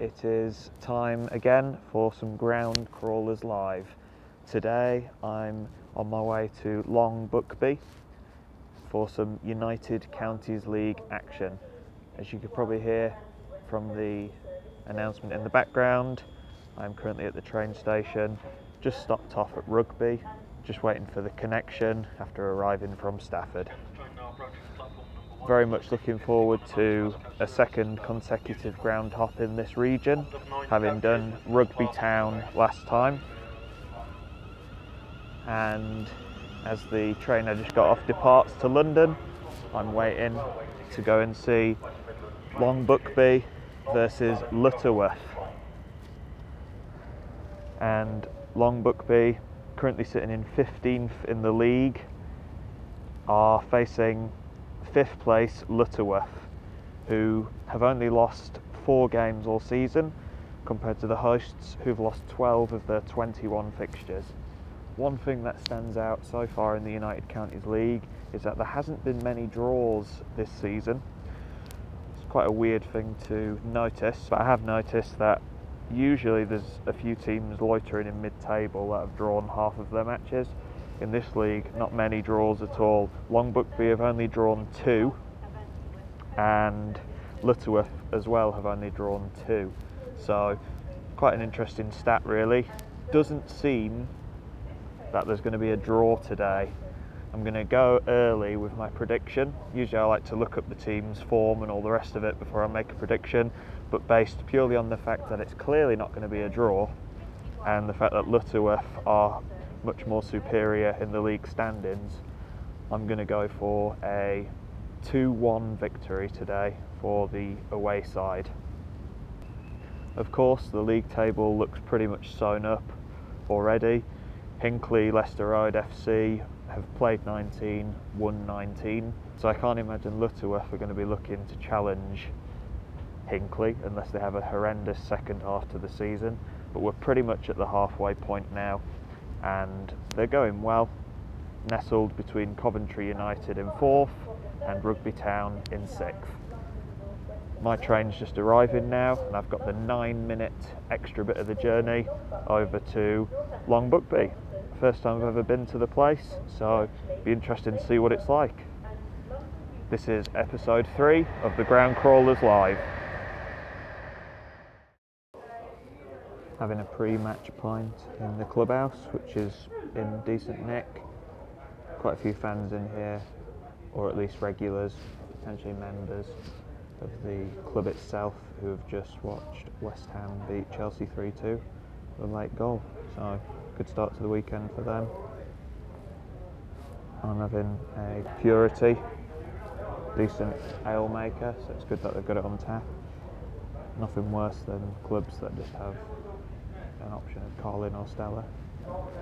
It is time again for some Groundcrawlers Live. Today I'm on my way to Long Buckby for some United Counties League action. As you could probably hear from the announcement in the background, I'm currently at the train station, just stopped off at Rugby, just waiting for the connection after arriving from Stafford very much looking forward to a second consecutive ground hop in this region, having done Rugby Town last time. And as the train I just got off departs to London, I'm waiting to go and see Long Buckby versus Lutterworth. And Long Buckby, currently sitting in 15th in the league, are facing fifth place Lutterworth, who have only lost four games all season compared to the hosts who've lost 12 of their 21 fixtures. One thing that stands out so far in the United Counties League is that there hasn't been many draws this season. It's quite a weird thing to notice, but I have noticed that usually there's a few teams loitering in mid-table that have drawn half of their matches in this league, not many draws at all. Long Buckby have only drawn two, and Lutterworth as well have only drawn two. So, quite an interesting stat, really. Doesn't seem that there's going to be a draw today. I'm going to go early with my prediction. Usually, I like to look up the team's form and all the rest of it before I make a prediction, but based purely on the fact that it's clearly not going to be a draw and the fact that Lutterworth are much more superior in the league standings, I'm going to go for a 2 1 victory today for the away side. Of course, the league table looks pretty much sewn up already. Hinckley, Leicester Road FC have played 19, won 19, so I can't imagine Lutterworth are going to be looking to challenge Hinckley unless they have a horrendous second half to the season. But we're pretty much at the halfway point now and they're going well, nestled between Coventry United in fourth and Rugby Town in sixth. My train's just arriving now, and I've got the nine minute extra bit of the journey over to Long Buckby. First time I've ever been to the place, so be interesting to see what it's like. This is episode three of the Groundcrawlers Live. Having a pre-match pint in the clubhouse, which is in decent nick. Quite a few fans in here, or at least regulars, potentially members of the club itself, who have just watched West Ham beat Chelsea 3-2 with a late goal. So good start to the weekend for them. I'm having a Purity decent ale maker, so it's good that they've got it on tap. Nothing worse than clubs that just have an option of Carling or Stella.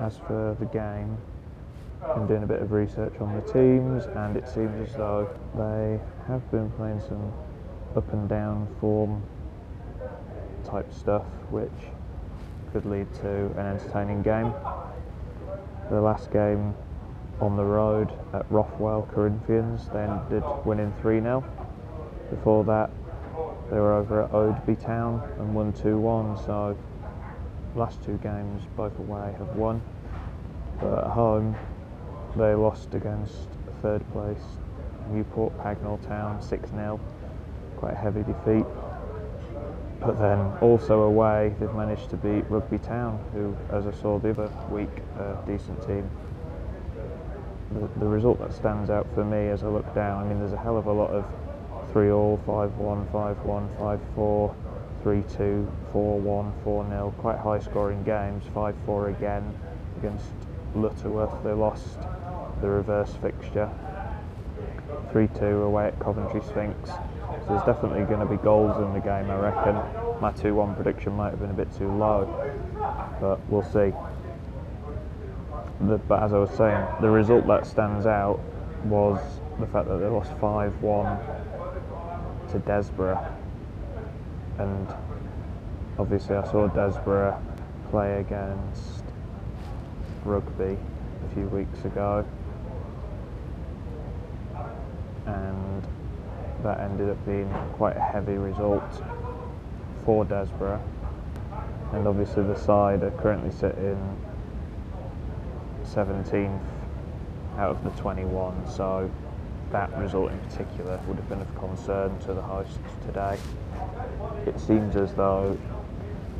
As for the game, been doing a bit of research on the teams, and it seems as though they have been playing some up and down form type stuff, which could lead to an entertaining game. The last game on the road at Rothwell Corinthians, they ended winning 3 0. Before that, they were over at Oadby Town and won 2 1. So, last two games, both away, have won. But at home, they lost against third place Newport Pagnell Town 6 0. Quite a heavy defeat. But then also away, they've managed to beat Rugby Town, who, as I saw the other week, a decent team. The, the result that stands out for me as I look down, I mean, there's a hell of a lot of 3 all, 5 1, 5 1, 5 4, 3 2, 4 1, 4 0. Quite high scoring games. 5 4 again against Lutterworth. They lost the reverse fixture. 3 2 away at Coventry Sphinx. So there's definitely going to be goals in the game, I reckon. My 2 1 prediction might have been a bit too low, but we'll see. The, but as I was saying, the result that stands out was the fact that they lost 5 1 to Desborough. And obviously, I saw Desborough play against Rugby a few weeks ago. And that ended up being quite a heavy result for Desborough. And obviously, the side are currently sitting 17th out of the 21, so that result in particular would have been of concern to the hosts today. It seems as though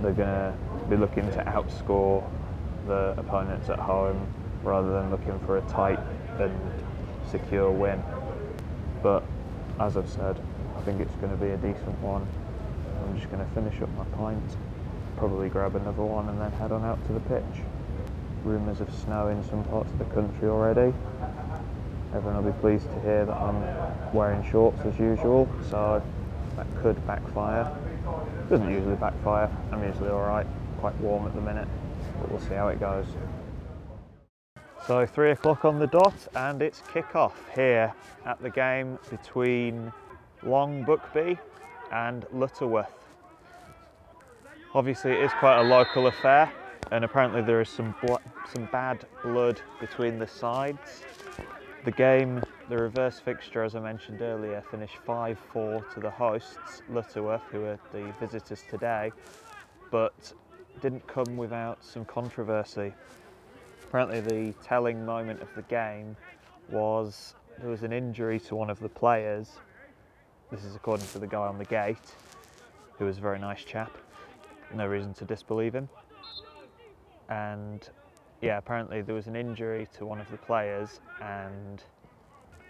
they're going to be looking to outscore the opponents at home rather than looking for a tight and secure win. But as I've said, I think it's going to be a decent one. I'm just going to finish up my pint, probably grab another one, and then head on out to the pitch. Rumours of snow in some parts of the country already. Everyone will be pleased to hear that I'm wearing shorts as usual, so that could backfire. Doesn't usually backfire. I'm usually alright, quite warm at the minute, but we'll see how it goes. So three o'clock on the dot, and it's kick-off here at the game between Long Buckby and Lutterworth. Obviously, it is quite a local affair, and apparently there is some some bad blood between the sides. The game, the reverse fixture, as I mentioned earlier, finished 5-4 to the hosts, Lutterworth, who are the visitors today, but didn't come without some controversy. Apparently, the telling moment of the game was there was an injury to one of the players. This is according to the guy on the gate, who was a very nice chap. No reason to disbelieve him. And yeah, apparently there was an injury to one of the players, and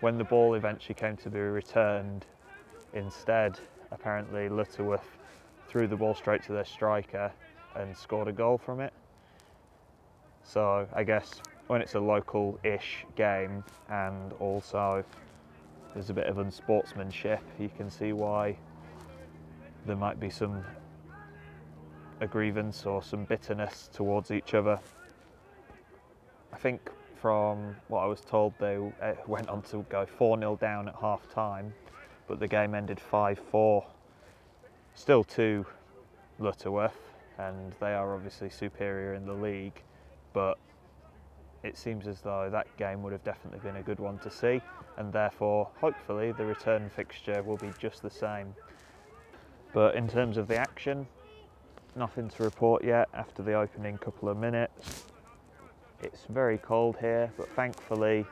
when the ball eventually came to be returned, instead, apparently Lutterworth threw the ball straight to their striker and scored a goal from it. So I guess when it's a local-ish game and also there's a bit of unsportsmanship, you can see why there might be some a grievance or some bitterness towards each other. I think from what I was told, they went on to go 4 0 down at half time, but the game ended 5 4. Still to Lutterworth, and they are obviously superior in the league, but it seems as though that game would have definitely been a good one to see, and therefore, hopefully, the return fixture will be just the same. But in terms of the action, nothing to report yet after the opening couple of minutes. It's very cold here, but thankfully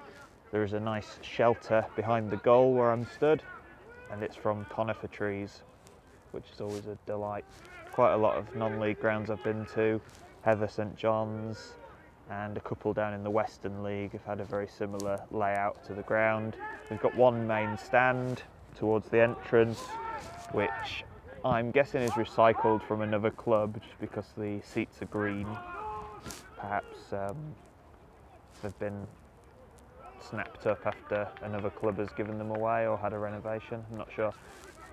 there is a nice shelter behind the goal where I'm stood, and it's from conifer trees, which is always a delight. Quite a lot of non-league grounds I've been to, Heather St John's, and a couple down in the Western League have had a very similar layout to the ground. We've got one main stand towards the entrance, which I'm guessing is recycled from another club just because the seats are green. Perhaps um, they've been snapped up after another club has given them away or had a renovation. I'm not sure.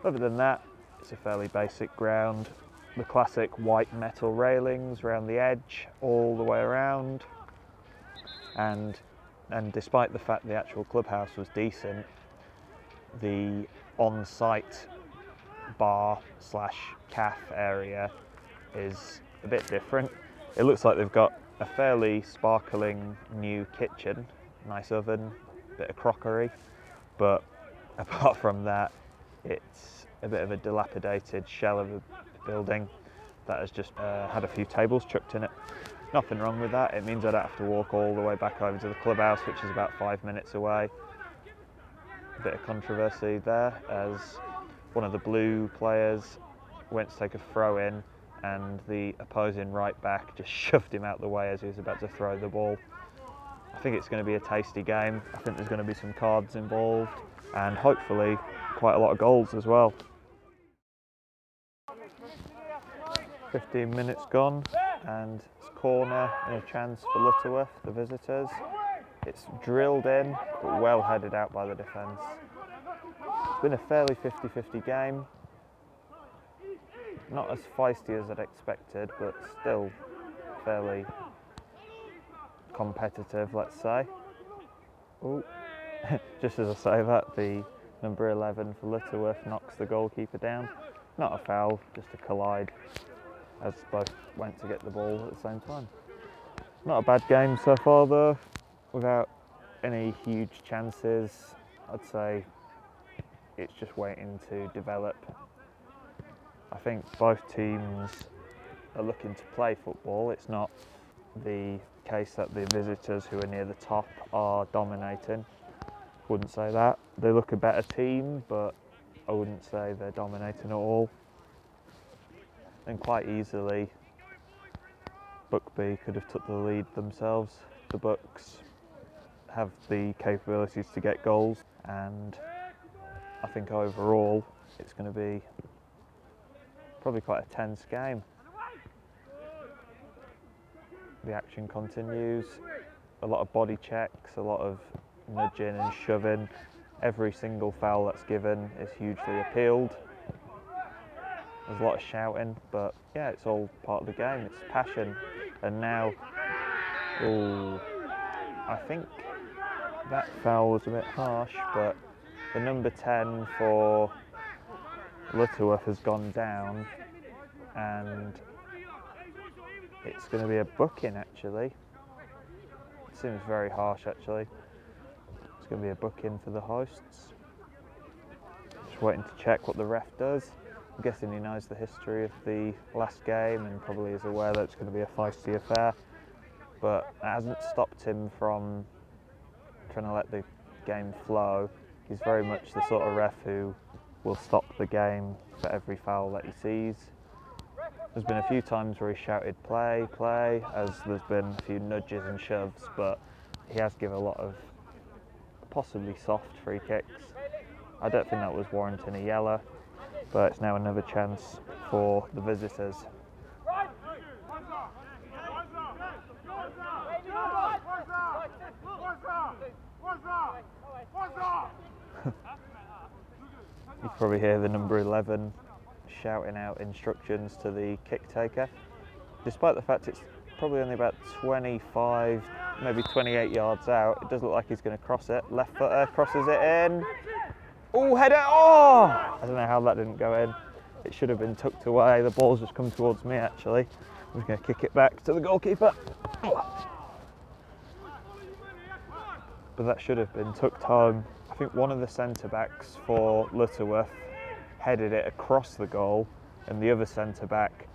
Other than that, it's a fairly basic ground. The classic white metal railings around the edge, all the way around. And and despite the fact the actual clubhouse was decent, the on-site bar slash caf area is a bit different. It looks like they've got a fairly sparkling new kitchen, nice oven, bit of crockery, but apart from that, it's a bit of a dilapidated shell of a building that has just uh, had a few tables chucked in it. Nothing wrong with that. It means I don't have to walk all the way back over to the clubhouse, which is about five minutes away. A bit of controversy there as one of the blue players went to take a throw in and the opposing right back just shoved him out the way as he was about to throw the ball. I think it's going to be a tasty game. I think there's going to be some cards involved and hopefully quite a lot of goals as well. 15 minutes gone and it's corner and a chance for Lutterworth, the visitors. It's drilled in but well headed out by the defence. It's been a fairly 50-50 game. Not as feisty as I'd expected, but still fairly competitive, let's say. Ooh. Just as I say that, the number 11 for Lutterworth knocks the goalkeeper down. Not a foul, just a collide as both went to get the ball at the same time. Not a bad game so far though, without any huge chances. I'd say it's just waiting to develop. I think both teams are looking to play football. It's not the case that the visitors who are near the top are dominating. Wouldn't say that. They look a better team, but I wouldn't say they're dominating at all and quite easily Buckby could have took the lead themselves. The Bucks have the capabilities to get goals and I think overall it's going to be probably quite a tense game. The action continues, a lot of body checks, a lot of nudging and shoving. Every single foul that's given is hugely appealed there's a lot of shouting, but yeah, it's all part of the game. It's passion. And now, oh, I think that foul was a bit harsh, but the number 10 for Lutterworth has gone down, and it's going to be a booking actually. It seems very harsh actually. It's going to be a booking for the hosts. Just waiting to check what the ref does. I'm guessing he knows the history of the last game and probably is aware that it's going to be a feisty affair. But it hasn't stopped him from trying to let the game flow. He's very much the sort of ref who will stop the game for every foul that he sees. There's been a few times where he shouted play, play, as there's been a few nudges and shoves, but he has given a lot of possibly soft free kicks. I don't think that was warranting a yellow but it's now another chance for the visitors. You probably hear the number 11 shouting out instructions to the kick taker. Despite the fact it's probably only about 25, maybe 28 yards out, it does look like he's going to cross it. Left footer crosses it in. Oh, header! Oh! I don't know how that didn't go in. It should have been tucked away. The ball's just come towards me actually. I'm just going to kick it back to the goalkeeper. But that should have been tucked home. I think one of the centre backs for Lutterworth headed it across the goal, and the other centre back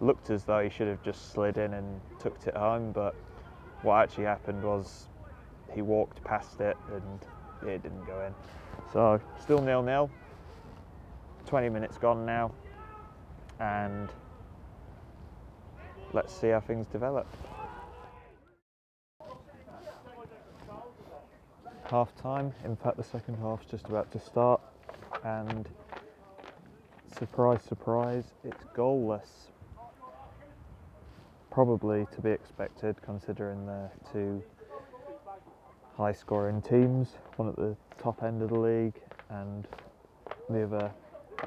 looked as though he should have just slid in and tucked it home. But what actually happened was he walked past it and it didn't go in. So still nil nil. 20 minutes gone now, and let's see how things develop. Half time, in fact, the second half's just about to start, and surprise, surprise, it's goalless. Probably to be expected considering the two high scoring teams, one at the top end of the league, and the other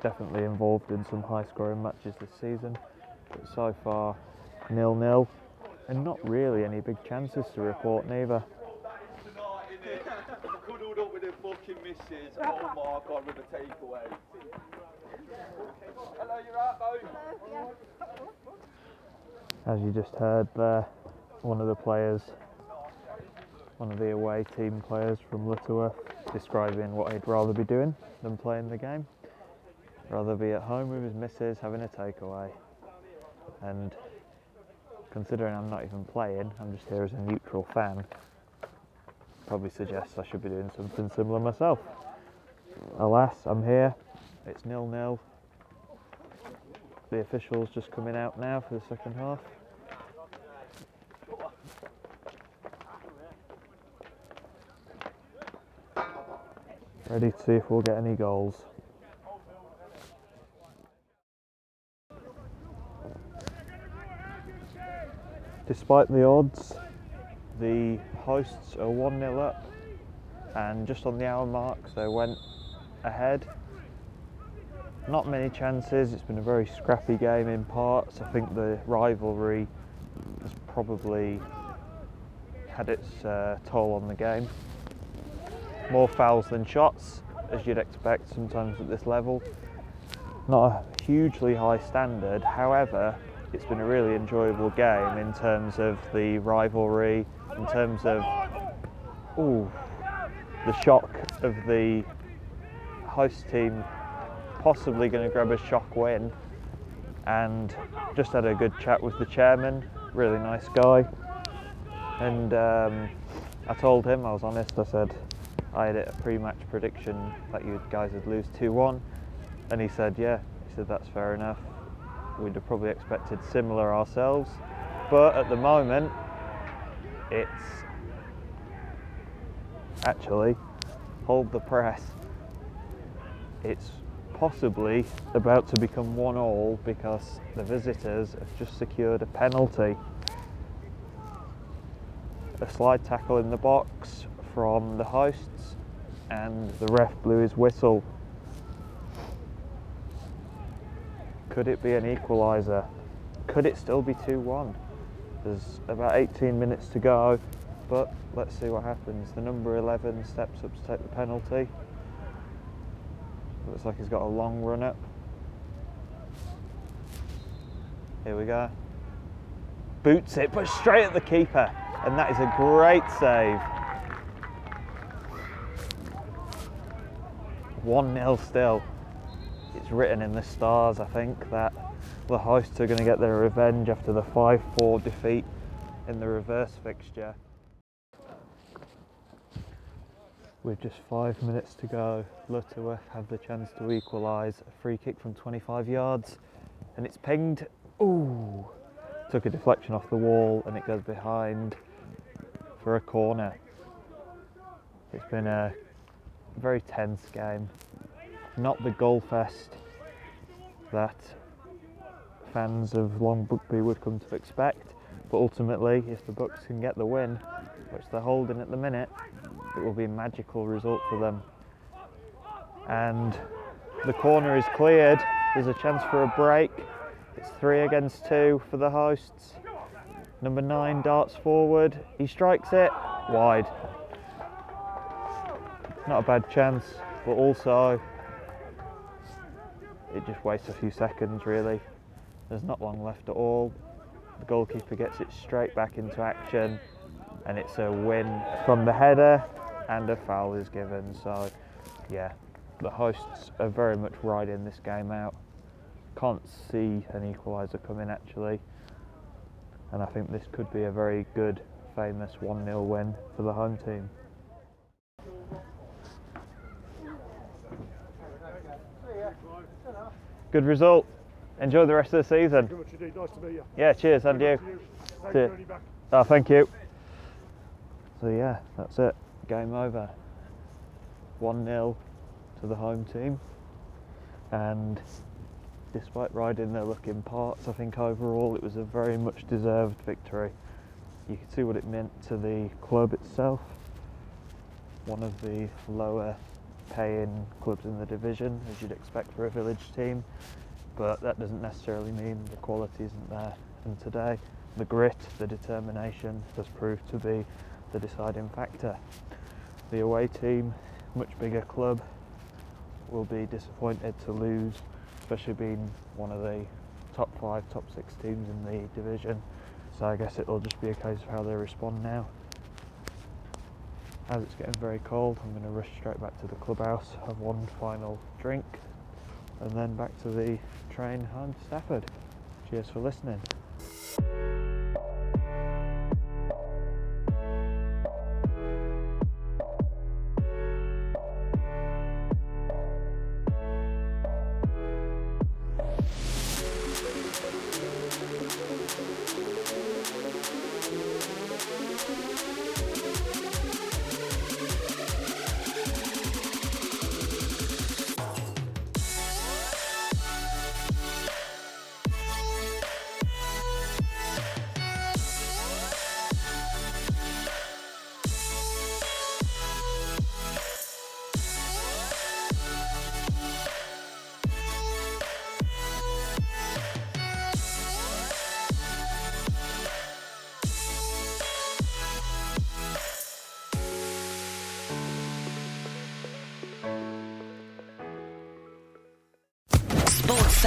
definitely involved in some high scoring matches this season. But so far, nil nil, and not really any big chances to report neither. Cuddled up with missus. Oh my god, with the takeaway. Hello, you right, As you just heard there, one of the players, one of the away team players from Lutterworth, describing what he'd rather be doing than playing the game. Rather be at home with his missus having a takeaway. And considering I'm not even playing, I'm just here as a neutral fan, probably suggests I should be doing something similar myself. Alas, I'm here. It's nil nil. The officials just coming out now for the second half. Ready to see if we'll get any goals. Despite the odds, the hosts are 1 0 up, and just on the hour mark, they went ahead. Not many chances, it's been a very scrappy game in parts. I think the rivalry has probably had its uh, toll on the game. More fouls than shots, as you'd expect sometimes at this level. Not a hugely high standard, however, it's been a really enjoyable game in terms of the rivalry, in terms of ooh, the shock of the host team possibly going to grab a shock win. And just had a good chat with the chairman, really nice guy. And um, I told him, I was honest, I said I had a pre match prediction that you guys would lose 2 1. And he said, Yeah, he said that's fair enough we'd have probably expected similar ourselves. But at the moment, it's actually hold the press. It's possibly about to become one all because the visitors have just secured a penalty. A slide tackle in the box from the hosts, and the ref blew his whistle Could it be an equaliser? Could it still be 2 1? There's about 18 minutes to go, but let's see what happens. The number 11 steps up to take the penalty. Looks like he's got a long run up. Here we go. Boots it, but straight at the keeper. And that is a great save. 1 0 still it's written in the stars, I think, that the hosts are going to get their revenge after the 5 4 defeat in the reverse fixture. With just five minutes to go, Lutterworth have the chance to equalise. A free kick from 25 yards, and it's pinged. Ooh! Took a deflection off the wall, and it goes behind for a corner. It's been a very tense game not the goal fest that fans of Long Buckby would come to expect. But ultimately, if the Bucks can get the win, which they're holding at the minute, it will be a magical result for them. And the corner is cleared. There's a chance for a break. It's three against two for the hosts. Number nine darts forward. He strikes it wide. Not a bad chance, but also it just wastes a few seconds really. There's not long left at all. The goalkeeper gets it straight back into action and it's a win from the header and a foul is given. So yeah, the hosts are very much riding this game out. Can't see an equaliser coming actually. And I think this could be a very good, famous 1-0 win for the home team. Good result. Enjoy the rest of the season. Nice to meet you. Yeah, cheers, and you. Cheers. Oh, thank you. So yeah, that's it. Game over. 1-0 to the home team. And despite riding their luck in parts, I think overall it was a very much deserved victory. You could see what it meant to the club itself one of the lower paying clubs in the division, as you'd expect for a village team, but that doesn't necessarily mean the quality isn't there. And today, the grit, the determination has proved to be the deciding factor. The away team, much bigger club, will be disappointed to lose, especially being one of the top five, top six teams in the division. So I guess it'll just be a case of how they respond now. As it's getting very cold, I'm going to rush straight back to the clubhouse, have one final drink, and then back to the train home to Stafford. Cheers for listening.